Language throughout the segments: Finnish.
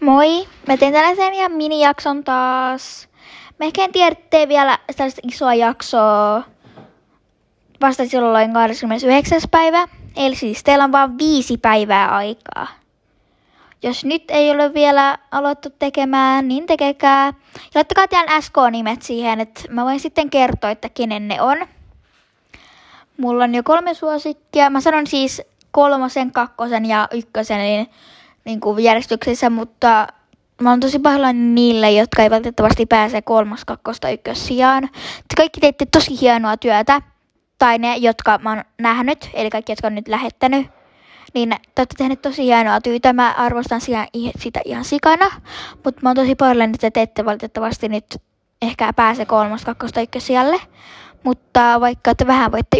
Moi! Mä teen tällaisen ihan minijakson taas. Mä ehkä en tiedä, tee vielä tällaista isoa jaksoa vasta silloin 29. päivä. Eli siis teillä on vain viisi päivää aikaa. Jos nyt ei ole vielä aloittu tekemään, niin tekekää. Ja laittakaa teidän SK-nimet siihen, että mä voin sitten kertoa, että kenen ne on. Mulla on jo kolme suosikkia. Mä sanon siis kolmosen, kakkosen ja ykkösen niin, niin kuin järjestyksessä, mutta mä oon tosi pahoillani niille, jotka ei valitettavasti pääse kolmos, kakkosta, ykkös sijaan. Te kaikki teitte tosi hienoa työtä, tai ne, jotka mä oon nähnyt, eli kaikki, jotka on nyt lähettänyt, niin te olette tehneet tosi hienoa työtä. Mä arvostan sitä, ihan sikana, mutta mä oon tosi pahoillani, että te ette valitettavasti nyt ehkä pääse kolmos, kakkosta, ykkös sijalle. Mutta vaikka te vähän voitte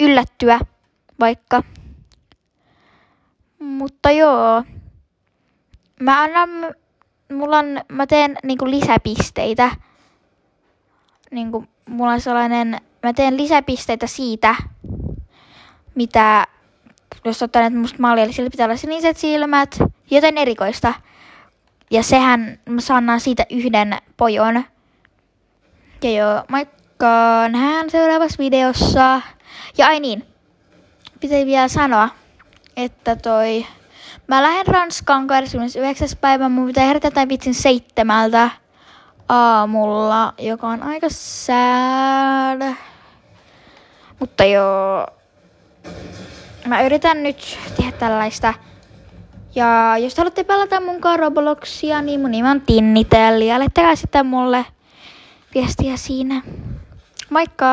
yllättyä, vaikka. Mutta joo. Mä annan, mulla on, mä teen niinku lisäpisteitä. Niinku, mulla on sellainen, mä teen lisäpisteitä siitä, mitä, jos ottaa nyt musta mallia, eli sillä pitää olla siniset silmät, joten erikoista. Ja sehän, mä saan siitä yhden pojon. Ja joo, moikka, nähdään seuraavassa videossa. Ja ai niin, pitää vielä sanoa, että toi... Mä lähden Ranskaan 29. päivä, mun pitää herätä tai vitsin seitsemältä aamulla, joka on aika sad. Mutta joo, mä yritän nyt tehdä tällaista. Ja jos haluatte pelata mun Robloxia, niin mun nimi on Tinnitel. Ja sitten mulle viestiä siinä. Moikka!